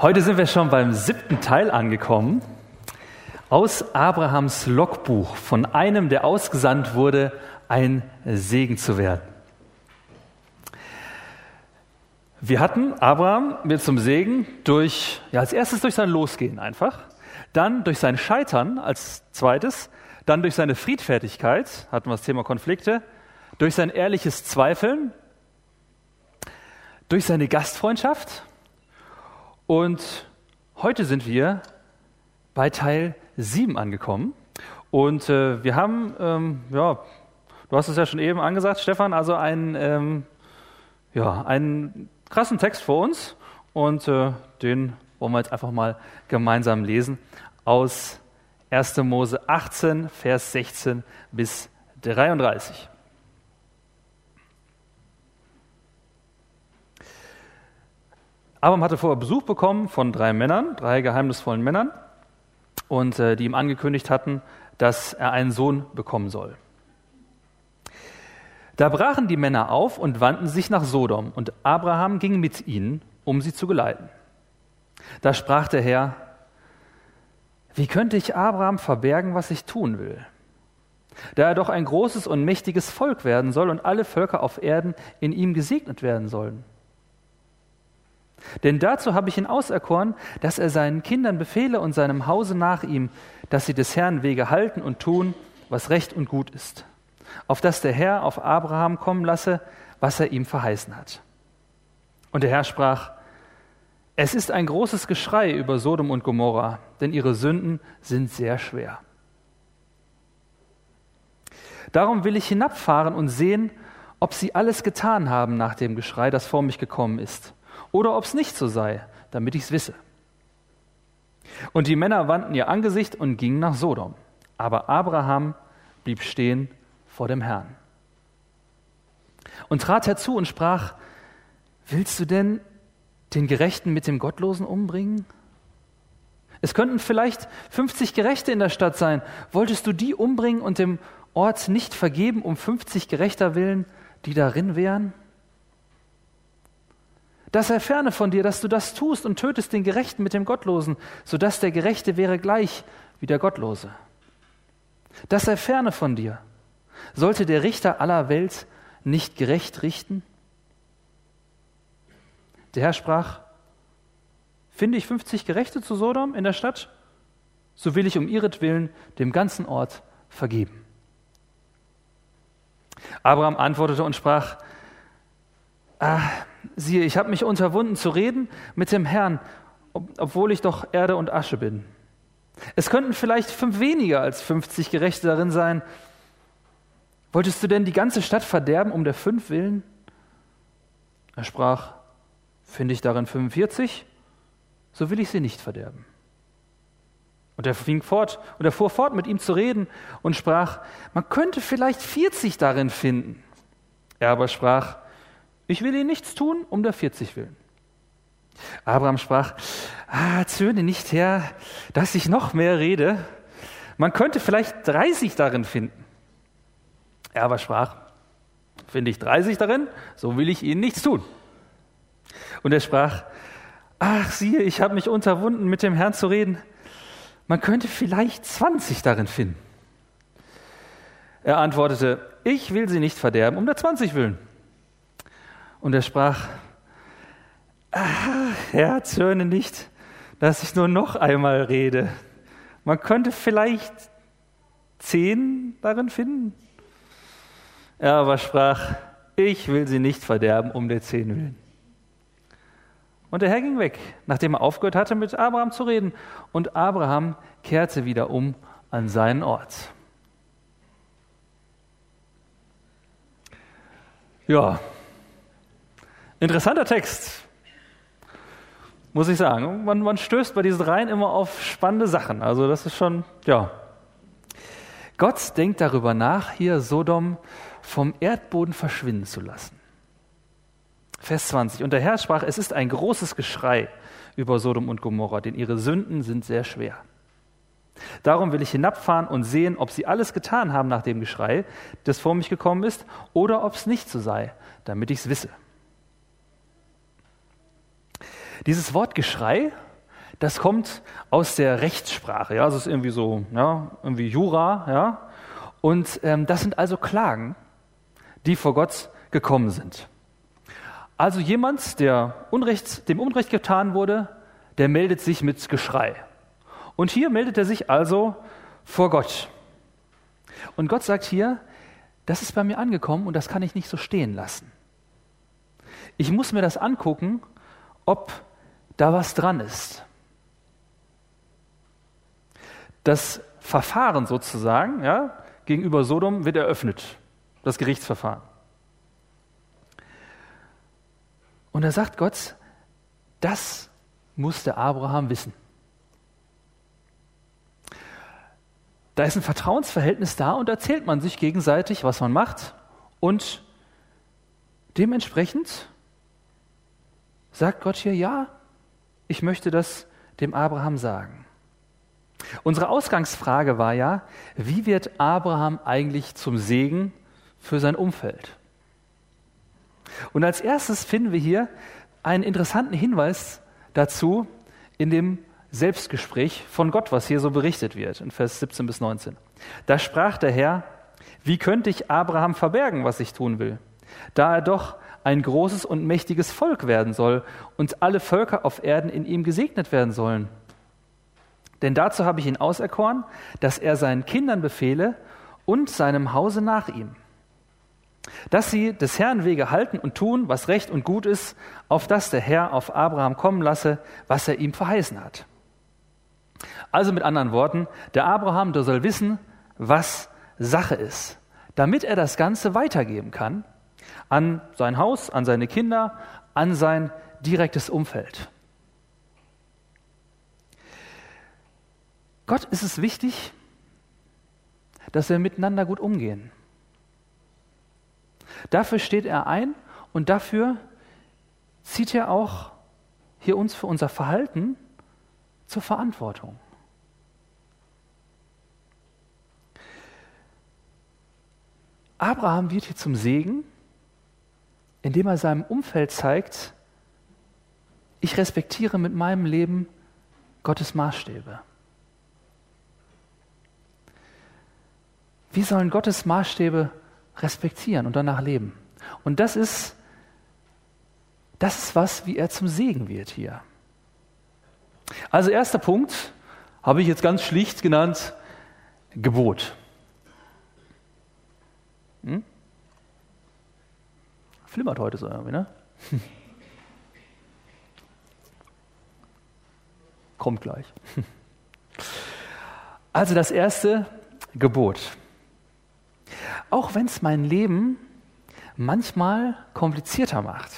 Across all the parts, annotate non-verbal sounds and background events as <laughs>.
Heute sind wir schon beim siebten Teil angekommen. Aus Abrahams Logbuch von einem, der ausgesandt wurde, ein Segen zu werden. Wir hatten Abraham wird zum Segen durch, ja, als erstes durch sein Losgehen einfach, dann durch sein Scheitern als zweites, dann durch seine Friedfertigkeit, hatten wir das Thema Konflikte, durch sein ehrliches Zweifeln, durch seine Gastfreundschaft und heute sind wir bei Teil 7 angekommen. Und äh, wir haben, ähm, ja, du hast es ja schon eben angesagt, Stefan, also einen, ähm, ja, einen krassen Text vor uns. Und äh, den wollen wir jetzt einfach mal gemeinsam lesen aus 1. Mose 18, Vers 16 bis 33. Abraham hatte vorher Besuch bekommen von drei Männern, drei geheimnisvollen Männern, und äh, die ihm angekündigt hatten, dass er einen Sohn bekommen soll. Da brachen die Männer auf und wandten sich nach Sodom, und Abraham ging mit ihnen, um sie zu geleiten. Da sprach der Herr, wie könnte ich Abraham verbergen, was ich tun will? Da er doch ein großes und mächtiges Volk werden soll und alle Völker auf Erden in ihm gesegnet werden sollen. Denn dazu habe ich ihn auserkoren, dass er seinen Kindern befehle und seinem Hause nach ihm, dass sie des Herrn Wege halten und tun, was recht und gut ist, auf dass der Herr auf Abraham kommen lasse, was er ihm verheißen hat. Und der Herr sprach, es ist ein großes Geschrei über Sodom und Gomorra, denn ihre Sünden sind sehr schwer. Darum will ich hinabfahren und sehen, ob sie alles getan haben nach dem Geschrei, das vor mich gekommen ist oder ob es nicht so sei, damit ich es wisse. Und die Männer wandten ihr Angesicht und gingen nach Sodom. Aber Abraham blieb stehen vor dem Herrn. Und trat herzu und sprach, willst du denn den Gerechten mit dem Gottlosen umbringen? Es könnten vielleicht 50 Gerechte in der Stadt sein. Wolltest du die umbringen und dem Ort nicht vergeben um 50 Gerechter willen, die darin wären? Das sei ferne von dir, dass du das tust und tötest den Gerechten mit dem Gottlosen, sodass der Gerechte wäre gleich wie der Gottlose. Das sei ferne von dir. Sollte der Richter aller Welt nicht gerecht richten? Der Herr sprach, finde ich 50 Gerechte zu Sodom in der Stadt, so will ich um ihretwillen dem ganzen Ort vergeben. Abraham antwortete und sprach, ah, siehe, ich habe mich unterwunden zu reden mit dem Herrn, ob, obwohl ich doch Erde und Asche bin. Es könnten vielleicht fünf weniger als 50 Gerechte darin sein. Wolltest du denn die ganze Stadt verderben um der fünf willen? Er sprach, finde ich darin 45, so will ich sie nicht verderben. Und er fing fort und er fuhr fort mit ihm zu reden und sprach, man könnte vielleicht 40 darin finden. Er aber sprach, ich will ihnen nichts tun, um der 40 willen. Abraham sprach, ah, zöhne nicht, Herr, dass ich noch mehr rede. Man könnte vielleicht 30 darin finden. Er aber sprach, finde ich 30 darin, so will ich ihnen nichts tun. Und er sprach, ach siehe, ich habe mich unterwunden, mit dem Herrn zu reden. Man könnte vielleicht 20 darin finden. Er antwortete, ich will sie nicht verderben, um der 20 willen. Und er sprach, ah, Herr, zürne nicht, dass ich nur noch einmal rede. Man könnte vielleicht zehn darin finden. Er aber sprach, ich will sie nicht verderben um der zehn willen. Und der Herr ging weg, nachdem er aufgehört hatte, mit Abraham zu reden. Und Abraham kehrte wieder um an seinen Ort. Ja, Interessanter Text, muss ich sagen. Man, man stößt bei diesen Reihen immer auf spannende Sachen. Also das ist schon, ja. Gott denkt darüber nach, hier Sodom vom Erdboden verschwinden zu lassen. Vers 20. Und der Herr sprach, es ist ein großes Geschrei über Sodom und Gomorra, denn ihre Sünden sind sehr schwer. Darum will ich hinabfahren und sehen, ob sie alles getan haben nach dem Geschrei, das vor mich gekommen ist, oder ob es nicht so sei, damit ich es wisse. Dieses Wort Geschrei, das kommt aus der Rechtssprache. Ja, das ist irgendwie so, ja, irgendwie Jura, ja. Und ähm, das sind also Klagen, die vor Gott gekommen sind. Also jemand, der Unrecht, dem Unrecht getan wurde, der meldet sich mit Geschrei. Und hier meldet er sich also vor Gott. Und Gott sagt hier, das ist bei mir angekommen und das kann ich nicht so stehen lassen. Ich muss mir das angucken, ob da was dran ist. Das Verfahren sozusagen ja, gegenüber Sodom wird eröffnet, das Gerichtsverfahren. Und da sagt Gott, das musste Abraham wissen. Da ist ein Vertrauensverhältnis da und erzählt man sich gegenseitig, was man macht. Und dementsprechend sagt Gott hier, ja, ich möchte das dem Abraham sagen. Unsere Ausgangsfrage war ja, wie wird Abraham eigentlich zum Segen für sein Umfeld? Und als erstes finden wir hier einen interessanten Hinweis dazu in dem Selbstgespräch von Gott, was hier so berichtet wird, in Vers 17 bis 19. Da sprach der Herr, wie könnte ich Abraham verbergen, was ich tun will, da er doch ein großes und mächtiges Volk werden soll und alle Völker auf Erden in ihm gesegnet werden sollen. Denn dazu habe ich ihn auserkoren, dass er seinen Kindern befehle und seinem Hause nach ihm, dass sie des Herrn Wege halten und tun, was recht und gut ist, auf das der Herr auf Abraham kommen lasse, was er ihm verheißen hat. Also mit anderen Worten, der Abraham, der soll wissen, was Sache ist, damit er das Ganze weitergeben kann an sein Haus, an seine Kinder, an sein direktes Umfeld. Gott ist es wichtig, dass wir miteinander gut umgehen. Dafür steht er ein und dafür zieht er auch hier uns für unser Verhalten zur Verantwortung. Abraham wird hier zum Segen, indem er seinem Umfeld zeigt, ich respektiere mit meinem Leben Gottes Maßstäbe. Wir sollen Gottes Maßstäbe respektieren und danach leben. Und das ist, das ist was, wie er zum Segen wird hier. Also erster Punkt habe ich jetzt ganz schlicht genannt, Gebot. Hm? Flimmert heute so irgendwie, ne? <laughs> Kommt gleich. Also das erste Gebot. Auch wenn es mein Leben manchmal komplizierter macht.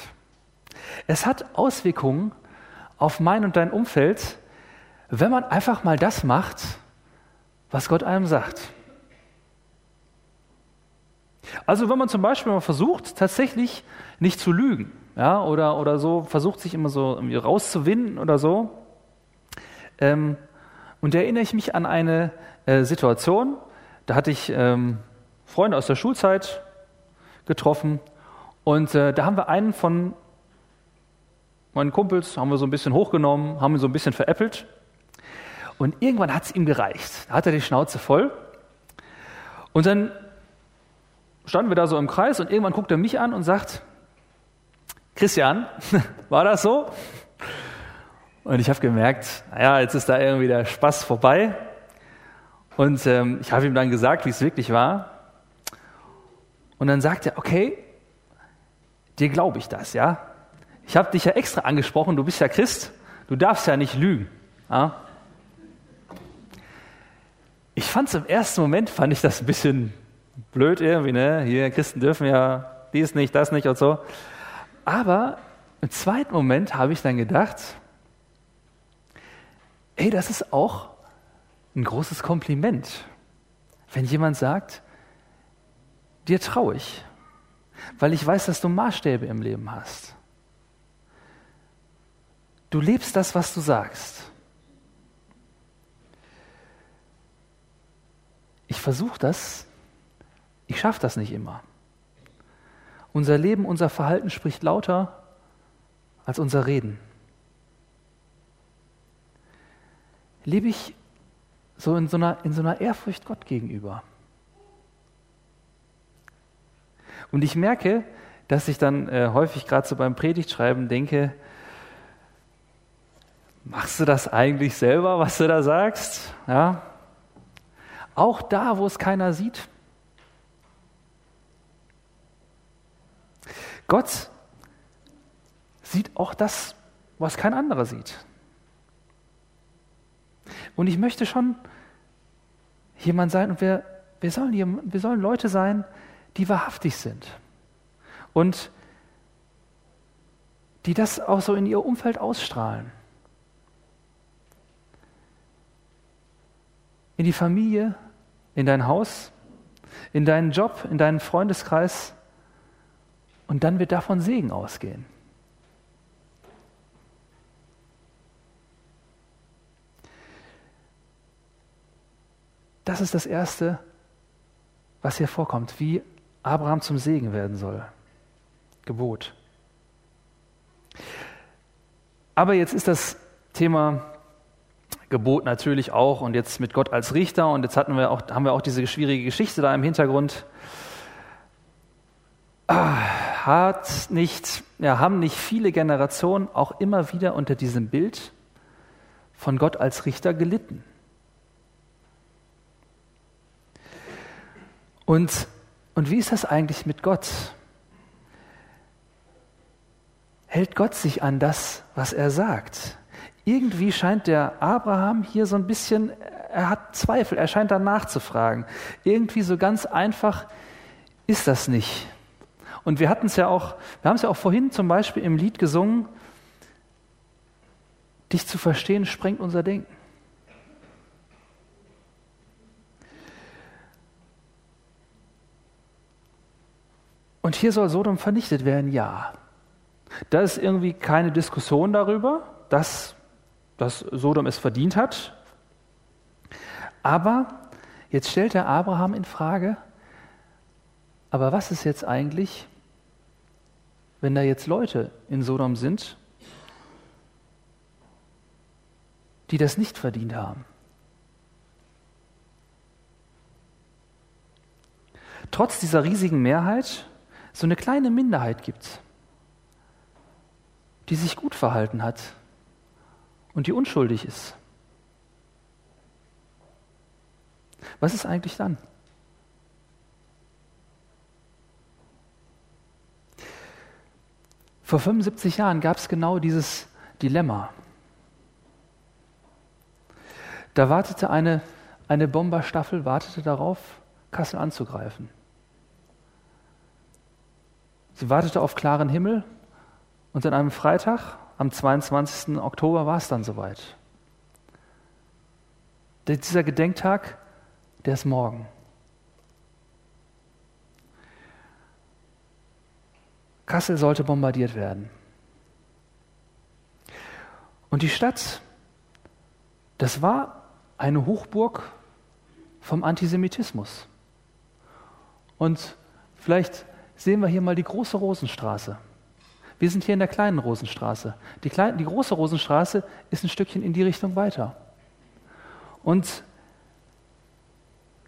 Es hat Auswirkungen auf mein und dein Umfeld, wenn man einfach mal das macht, was Gott einem sagt. Also wenn man zum Beispiel mal versucht, tatsächlich nicht zu lügen, ja, oder, oder so, versucht sich immer so irgendwie rauszuwinden oder so. Ähm, und da erinnere ich mich an eine äh, Situation, da hatte ich ähm, Freunde aus der Schulzeit getroffen und äh, da haben wir einen von meinen Kumpels, haben wir so ein bisschen hochgenommen, haben ihn so ein bisschen veräppelt und irgendwann hat es ihm gereicht. Da hat er die Schnauze voll und dann standen wir da so im Kreis und irgendwann guckt er mich an und sagt, Christian, <laughs> war das so? Und ich habe gemerkt, naja, jetzt ist da irgendwie der Spaß vorbei. Und ähm, ich habe ihm dann gesagt, wie es wirklich war. Und dann sagt er, okay, dir glaube ich das, ja. Ich habe dich ja extra angesprochen, du bist ja Christ, du darfst ja nicht lügen. Ja? Ich fand es im ersten Moment, fand ich das ein bisschen blöd irgendwie, ne? Hier, Christen dürfen ja dies nicht, das nicht und so. Aber im zweiten Moment habe ich dann gedacht, ey, das ist auch ein großes Kompliment, wenn jemand sagt, dir traue ich, weil ich weiß, dass du Maßstäbe im Leben hast. Du lebst das, was du sagst. Ich versuche das ich schaffe das nicht immer. Unser Leben, unser Verhalten spricht lauter als unser Reden. lebe ich so in so einer, in so einer Ehrfurcht Gott gegenüber. Und ich merke, dass ich dann äh, häufig gerade so beim Predigtschreiben denke, machst du das eigentlich selber, was du da sagst? Ja? Auch da, wo es keiner sieht. Gott sieht auch das, was kein anderer sieht. Und ich möchte schon jemand sein, und wir, wir, sollen, wir sollen Leute sein, die wahrhaftig sind. Und die das auch so in ihr Umfeld ausstrahlen. In die Familie, in dein Haus, in deinen Job, in deinen Freundeskreis. Und dann wird davon Segen ausgehen. Das ist das Erste, was hier vorkommt, wie Abraham zum Segen werden soll. Gebot. Aber jetzt ist das Thema Gebot natürlich auch und jetzt mit Gott als Richter und jetzt hatten wir auch, haben wir auch diese schwierige Geschichte da im Hintergrund. Ah, hat nicht, ja, haben nicht viele Generationen auch immer wieder unter diesem Bild von Gott als Richter gelitten? Und, und wie ist das eigentlich mit Gott? Hält Gott sich an das, was er sagt? Irgendwie scheint der Abraham hier so ein bisschen, er hat Zweifel, er scheint da nachzufragen. Irgendwie so ganz einfach ist das nicht. Und wir hatten es ja auch, wir haben es ja auch vorhin zum Beispiel im Lied gesungen, dich zu verstehen sprengt unser Denken. Und hier soll Sodom vernichtet werden, ja. Da ist irgendwie keine Diskussion darüber, dass, dass Sodom es verdient hat. Aber jetzt stellt der Abraham in Frage, aber was ist jetzt eigentlich, wenn da jetzt Leute in Sodom sind, die das nicht verdient haben? Trotz dieser riesigen Mehrheit so eine kleine Minderheit gibt, die sich gut verhalten hat und die unschuldig ist. Was ist eigentlich dann? Vor 75 Jahren gab es genau dieses Dilemma. Da wartete eine, eine Bomberstaffel, wartete darauf, Kassel anzugreifen. Sie wartete auf klaren Himmel und an einem Freitag, am 22. Oktober, war es dann soweit. Dieser Gedenktag, der ist morgen. Kassel sollte bombardiert werden. Und die Stadt, das war eine Hochburg vom Antisemitismus. Und vielleicht sehen wir hier mal die große Rosenstraße. Wir sind hier in der kleinen Rosenstraße. Die, kleine, die große Rosenstraße ist ein Stückchen in die Richtung weiter. Und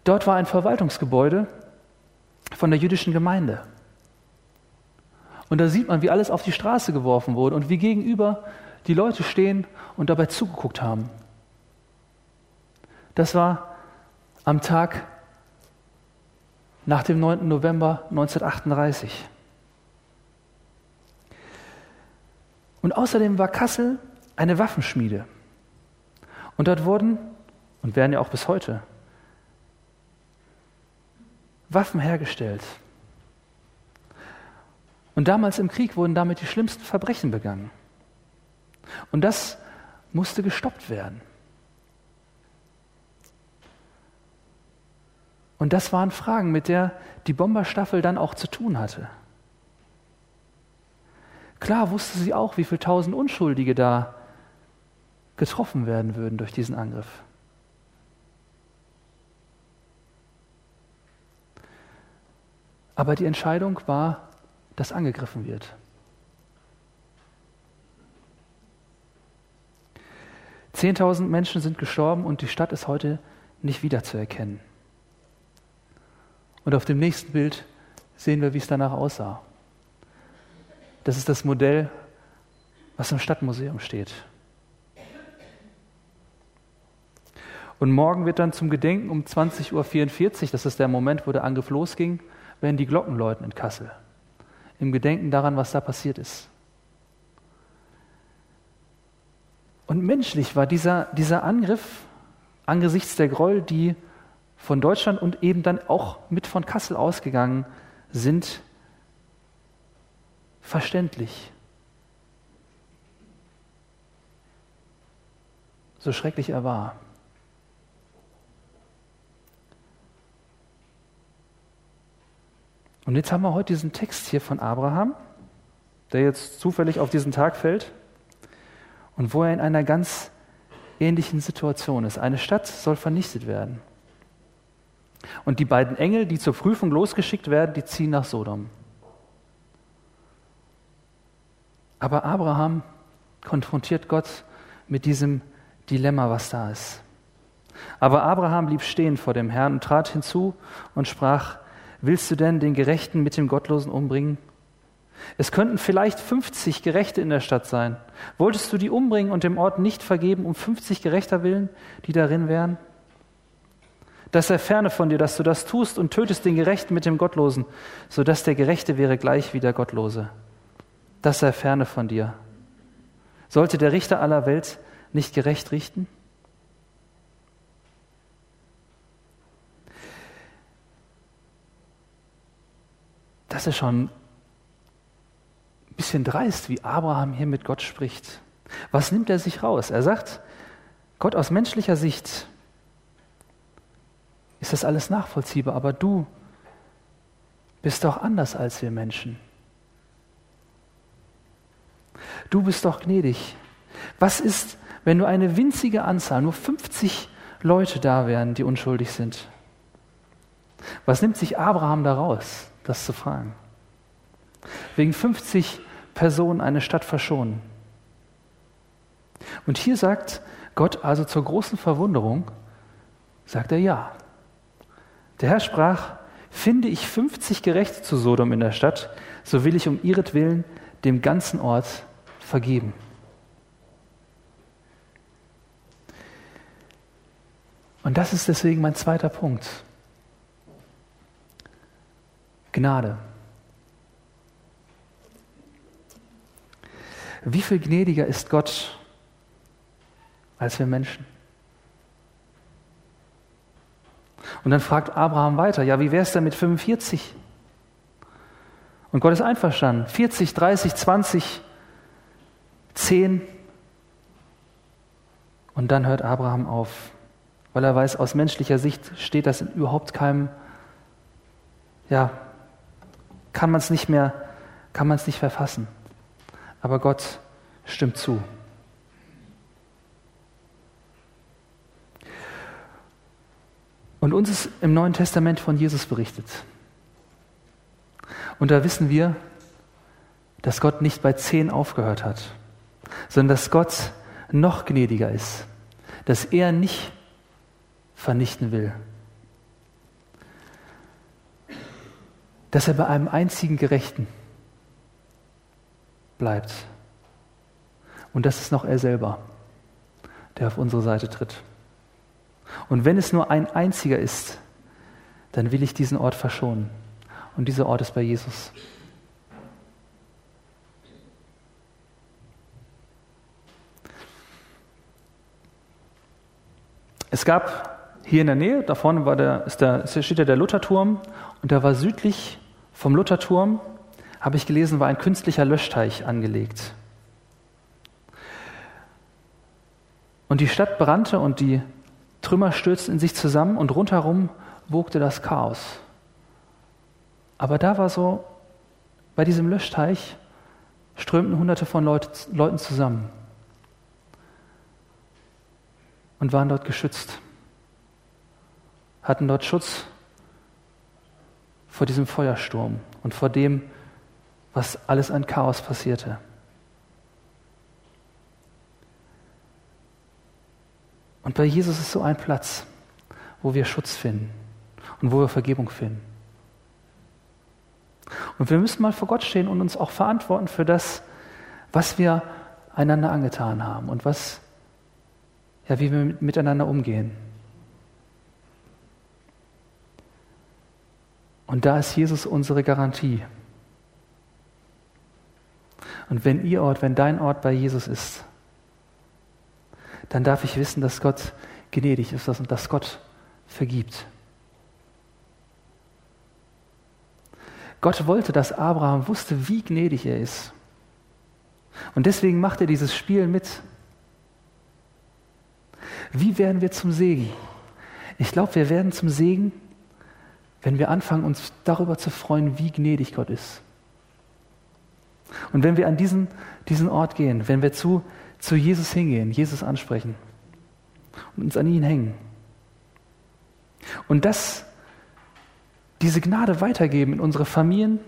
dort war ein Verwaltungsgebäude von der jüdischen Gemeinde. Und da sieht man, wie alles auf die Straße geworfen wurde und wie gegenüber die Leute stehen und dabei zugeguckt haben. Das war am Tag nach dem 9. November 1938. Und außerdem war Kassel eine Waffenschmiede. Und dort wurden, und werden ja auch bis heute, Waffen hergestellt. Und damals im Krieg wurden damit die schlimmsten Verbrechen begangen. Und das musste gestoppt werden. Und das waren Fragen, mit der die Bomberstaffel dann auch zu tun hatte. Klar wusste sie auch, wie viele tausend Unschuldige da getroffen werden würden durch diesen Angriff. Aber die Entscheidung war, dass angegriffen wird. Zehntausend Menschen sind gestorben und die Stadt ist heute nicht wiederzuerkennen. Und auf dem nächsten Bild sehen wir, wie es danach aussah. Das ist das Modell, was im Stadtmuseum steht. Und morgen wird dann zum Gedenken um 20.44 Uhr, das ist der Moment, wo der Angriff losging, werden die Glocken läuten in Kassel. Im Gedenken daran, was da passiert ist. Und menschlich war dieser, dieser Angriff angesichts der Gräuel, die von Deutschland und eben dann auch mit von Kassel ausgegangen sind, verständlich. So schrecklich er war. Und jetzt haben wir heute diesen Text hier von Abraham, der jetzt zufällig auf diesen Tag fällt und wo er in einer ganz ähnlichen Situation ist. Eine Stadt soll vernichtet werden. Und die beiden Engel, die zur Prüfung losgeschickt werden, die ziehen nach Sodom. Aber Abraham konfrontiert Gott mit diesem Dilemma, was da ist. Aber Abraham blieb stehen vor dem Herrn und trat hinzu und sprach, willst du denn den Gerechten mit dem Gottlosen umbringen? Es könnten vielleicht 50 Gerechte in der Stadt sein. Wolltest du die umbringen und dem Ort nicht vergeben, um 50 Gerechter willen, die darin wären? Das sei ferne von dir, dass du das tust und tötest den Gerechten mit dem Gottlosen, so dass der Gerechte wäre gleich wie der Gottlose. Das sei ferne von dir. Sollte der Richter aller Welt nicht gerecht richten? Das ist schon ein bisschen dreist, wie Abraham hier mit Gott spricht. Was nimmt er sich raus? Er sagt, Gott aus menschlicher Sicht ist das alles nachvollziehbar, aber du bist doch anders als wir Menschen. Du bist doch gnädig. Was ist, wenn nur eine winzige Anzahl, nur 50 Leute da wären, die unschuldig sind? Was nimmt sich Abraham daraus, das zu fragen? Wegen 50 Personen eine Stadt verschonen. Und hier sagt Gott also zur großen Verwunderung, sagt er ja. Der Herr sprach, finde ich 50 Gerechte zu Sodom in der Stadt, so will ich um ihretwillen dem ganzen Ort vergeben. Und das ist deswegen mein zweiter Punkt. Gnade. Wie viel gnädiger ist Gott als wir Menschen? Und dann fragt Abraham weiter, ja, wie wäre es denn mit 45? Und Gott ist einverstanden. 40, 30, 20, 10. Und dann hört Abraham auf, weil er weiß, aus menschlicher Sicht steht das in überhaupt keinem, ja, kann man es nicht mehr, kann man es nicht verfassen. Aber Gott stimmt zu. Und uns ist im Neuen Testament von Jesus berichtet. Und da wissen wir, dass Gott nicht bei zehn aufgehört hat, sondern dass Gott noch gnädiger ist, dass er nicht vernichten will, dass er bei einem einzigen Gerechten bleibt. Und das ist noch er selber, der auf unsere Seite tritt. Und wenn es nur ein einziger ist, dann will ich diesen Ort verschonen. Und dieser Ort ist bei Jesus. Es gab hier in der Nähe, da vorne war der, ist der, steht ja der Lutherturm und da war südlich vom Lutherturm, habe ich gelesen, war ein künstlicher Löschteich angelegt. Und die Stadt brannte und die Trümmer stürzten in sich zusammen und rundherum wogte das Chaos. Aber da war so, bei diesem Löschteich strömten hunderte von Leut, Leuten zusammen und waren dort geschützt, hatten dort Schutz vor diesem Feuersturm und vor dem, was alles an Chaos passierte. Und bei Jesus ist so ein Platz, wo wir Schutz finden und wo wir Vergebung finden. Und wir müssen mal vor Gott stehen und uns auch verantworten für das, was wir einander angetan haben und was, ja, wie wir miteinander umgehen. Und da ist Jesus unsere Garantie. Und wenn ihr Ort, wenn dein Ort bei Jesus ist, dann darf ich wissen, dass Gott gnädig ist und dass Gott vergibt. Gott wollte, dass Abraham wusste, wie gnädig er ist. Und deswegen macht er dieses Spiel mit. Wie werden wir zum Segen? Ich glaube, wir werden zum Segen, wenn wir anfangen, uns darüber zu freuen, wie gnädig Gott ist. Und wenn wir an diesen, diesen Ort gehen, wenn wir zu, zu Jesus hingehen, Jesus ansprechen und uns an ihn hängen und das, diese Gnade weitergeben in unsere Familien,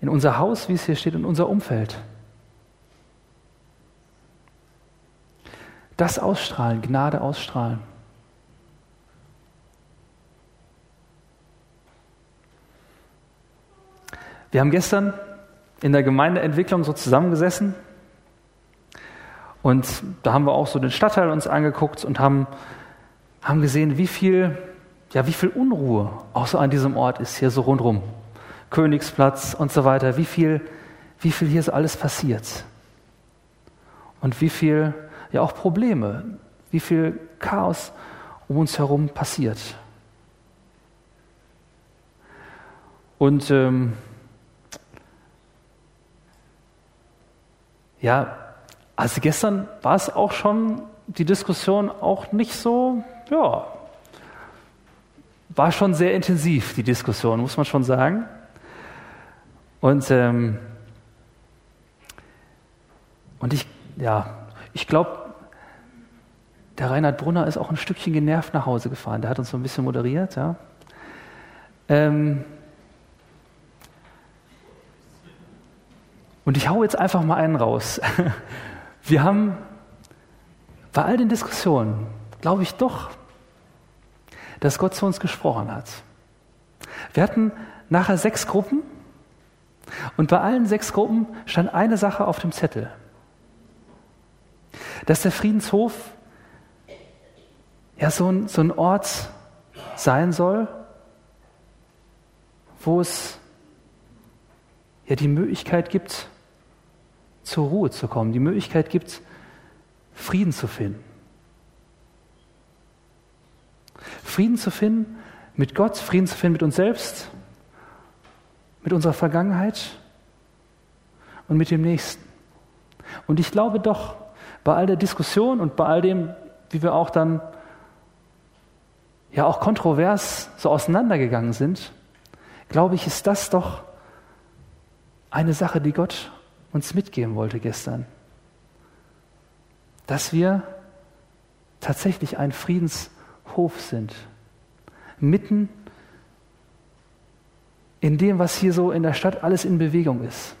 in unser Haus, wie es hier steht, in unser Umfeld. Das ausstrahlen, Gnade ausstrahlen. Wir haben gestern in der Gemeindeentwicklung so zusammengesessen und da haben wir auch so den Stadtteil uns angeguckt und haben, haben gesehen, wie viel, ja, wie viel Unruhe auch so an diesem Ort ist, hier so rundherum. Königsplatz und so weiter, wie viel, wie viel hier so alles passiert. Und wie viel, ja auch Probleme, wie viel Chaos um uns herum passiert. Und ähm, Ja, also gestern war es auch schon die Diskussion auch nicht so, ja, war schon sehr intensiv, die Diskussion, muss man schon sagen. Und, ähm, und ich, ja, ich glaube, der Reinhard Brunner ist auch ein Stückchen genervt nach Hause gefahren. Der hat uns so ein bisschen moderiert, ja. Ähm, Und ich hau jetzt einfach mal einen raus. <laughs> Wir haben bei all den Diskussionen, glaube ich doch, dass Gott zu uns gesprochen hat. Wir hatten nachher sechs Gruppen und bei allen sechs Gruppen stand eine Sache auf dem Zettel. Dass der Friedenshof ja so ein, so ein Ort sein soll, wo es ja die Möglichkeit gibt, zur Ruhe zu kommen, die Möglichkeit gibt, Frieden zu finden. Frieden zu finden mit Gott, Frieden zu finden mit uns selbst, mit unserer Vergangenheit und mit dem Nächsten. Und ich glaube doch, bei all der Diskussion und bei all dem, wie wir auch dann ja auch kontrovers so auseinandergegangen sind, glaube ich, ist das doch eine Sache, die Gott uns mitgeben wollte gestern. Dass wir tatsächlich ein Friedenshof sind. Mitten in dem, was hier so in der Stadt alles in Bewegung ist.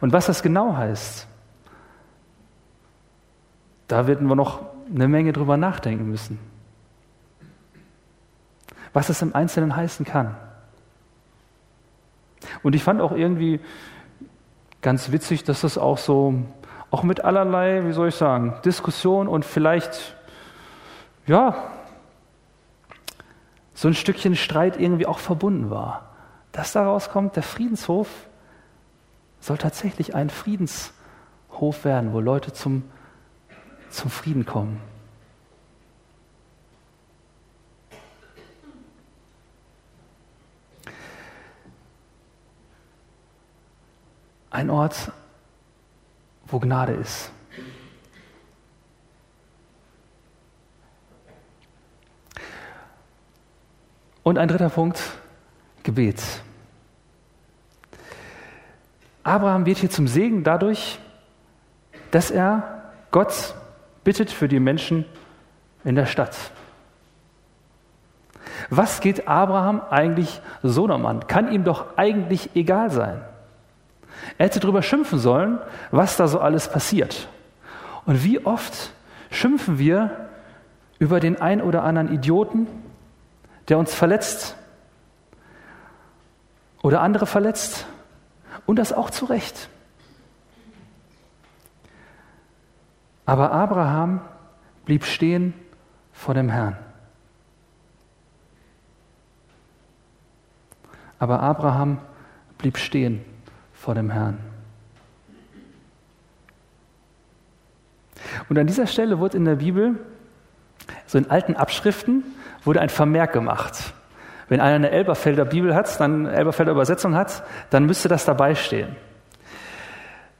Und was das genau heißt, da werden wir noch eine Menge drüber nachdenken müssen. Was es im Einzelnen heißen kann. Und ich fand auch irgendwie ganz witzig, dass das auch so, auch mit allerlei, wie soll ich sagen, Diskussion und vielleicht, ja, so ein Stückchen Streit irgendwie auch verbunden war. Dass daraus kommt, der Friedenshof soll tatsächlich ein Friedenshof werden, wo Leute zum, zum Frieden kommen. Ein Ort, wo Gnade ist. Und ein dritter Punkt, Gebet. Abraham wird hier zum Segen dadurch, dass er Gott bittet für die Menschen in der Stadt. Was geht Abraham eigentlich Sodom an? Kann ihm doch eigentlich egal sein. Er hätte darüber schimpfen sollen, was da so alles passiert. Und wie oft Schimpfen wir über den ein oder anderen Idioten, der uns verletzt oder andere verletzt und das auch zu Recht. Aber Abraham blieb stehen vor dem Herrn. Aber Abraham blieb stehen vor dem Herrn. Und an dieser Stelle wurde in der Bibel, so in alten Abschriften, wurde ein Vermerk gemacht. Wenn einer eine Elberfelder Bibel hat, dann Elberfelder Übersetzung hat, dann müsste das dabei stehen.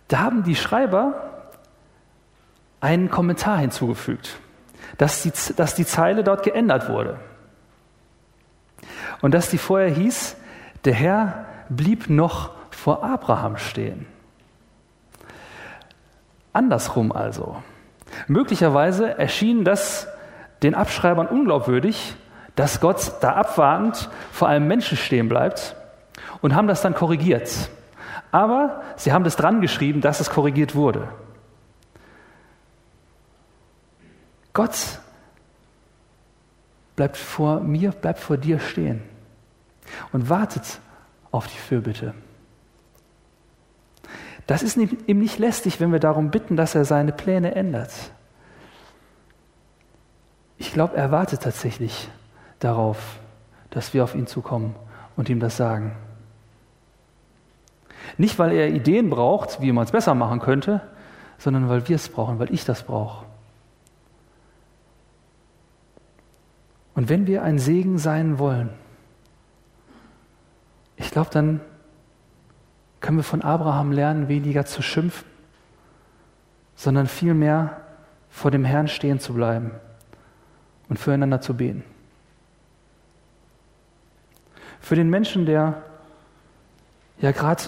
Da haben die Schreiber einen Kommentar hinzugefügt, dass die, dass die Zeile dort geändert wurde. Und dass die vorher hieß, der Herr blieb noch vor Abraham stehen. Andersrum also. Möglicherweise erschien das den Abschreibern unglaubwürdig, dass Gott da abwartend vor einem Menschen stehen bleibt und haben das dann korrigiert. Aber sie haben das dran geschrieben, dass es korrigiert wurde. Gott bleibt vor mir, bleibt vor dir stehen und wartet auf die Fürbitte. Das ist ihm nicht lästig, wenn wir darum bitten, dass er seine Pläne ändert. Ich glaube, er wartet tatsächlich darauf, dass wir auf ihn zukommen und ihm das sagen. Nicht, weil er Ideen braucht, wie man es besser machen könnte, sondern weil wir es brauchen, weil ich das brauche. Und wenn wir ein Segen sein wollen, ich glaube, dann können wir von Abraham lernen, weniger zu schimpfen, sondern vielmehr vor dem Herrn stehen zu bleiben und füreinander zu beten. Für den Menschen, der ja gerade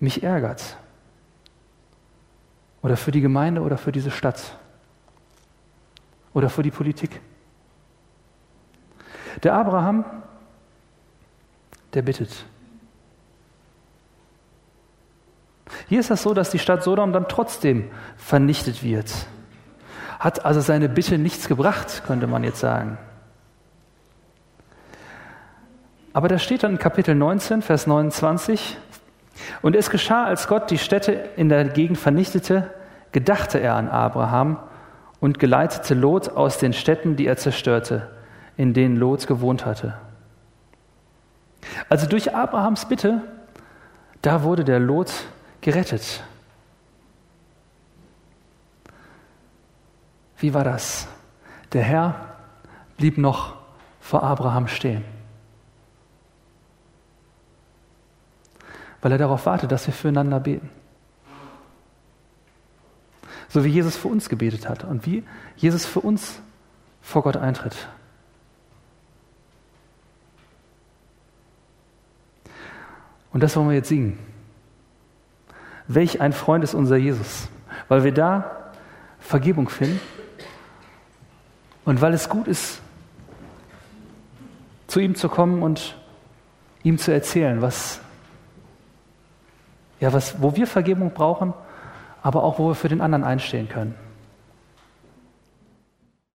mich ärgert. Oder für die Gemeinde oder für diese Stadt. Oder für die Politik. Der Abraham, der bittet. Hier ist das so, dass die Stadt Sodom dann trotzdem vernichtet wird. Hat also seine Bitte nichts gebracht, könnte man jetzt sagen. Aber da steht dann in Kapitel 19, Vers 29, und es geschah, als Gott die Städte in der Gegend vernichtete, gedachte er an Abraham und geleitete Lot aus den Städten, die er zerstörte, in denen Lot gewohnt hatte. Also durch Abrahams Bitte, da wurde der Lot gerettet. Wie war das? Der Herr blieb noch vor Abraham stehen. weil er darauf wartet, dass wir füreinander beten. So wie Jesus für uns gebetet hat und wie Jesus für uns vor Gott eintritt. Und das wollen wir jetzt singen. Welch ein Freund ist unser Jesus, weil wir da Vergebung finden und weil es gut ist, zu ihm zu kommen und ihm zu erzählen, was ja, was, wo wir Vergebung brauchen, aber auch wo wir für den anderen einstehen können.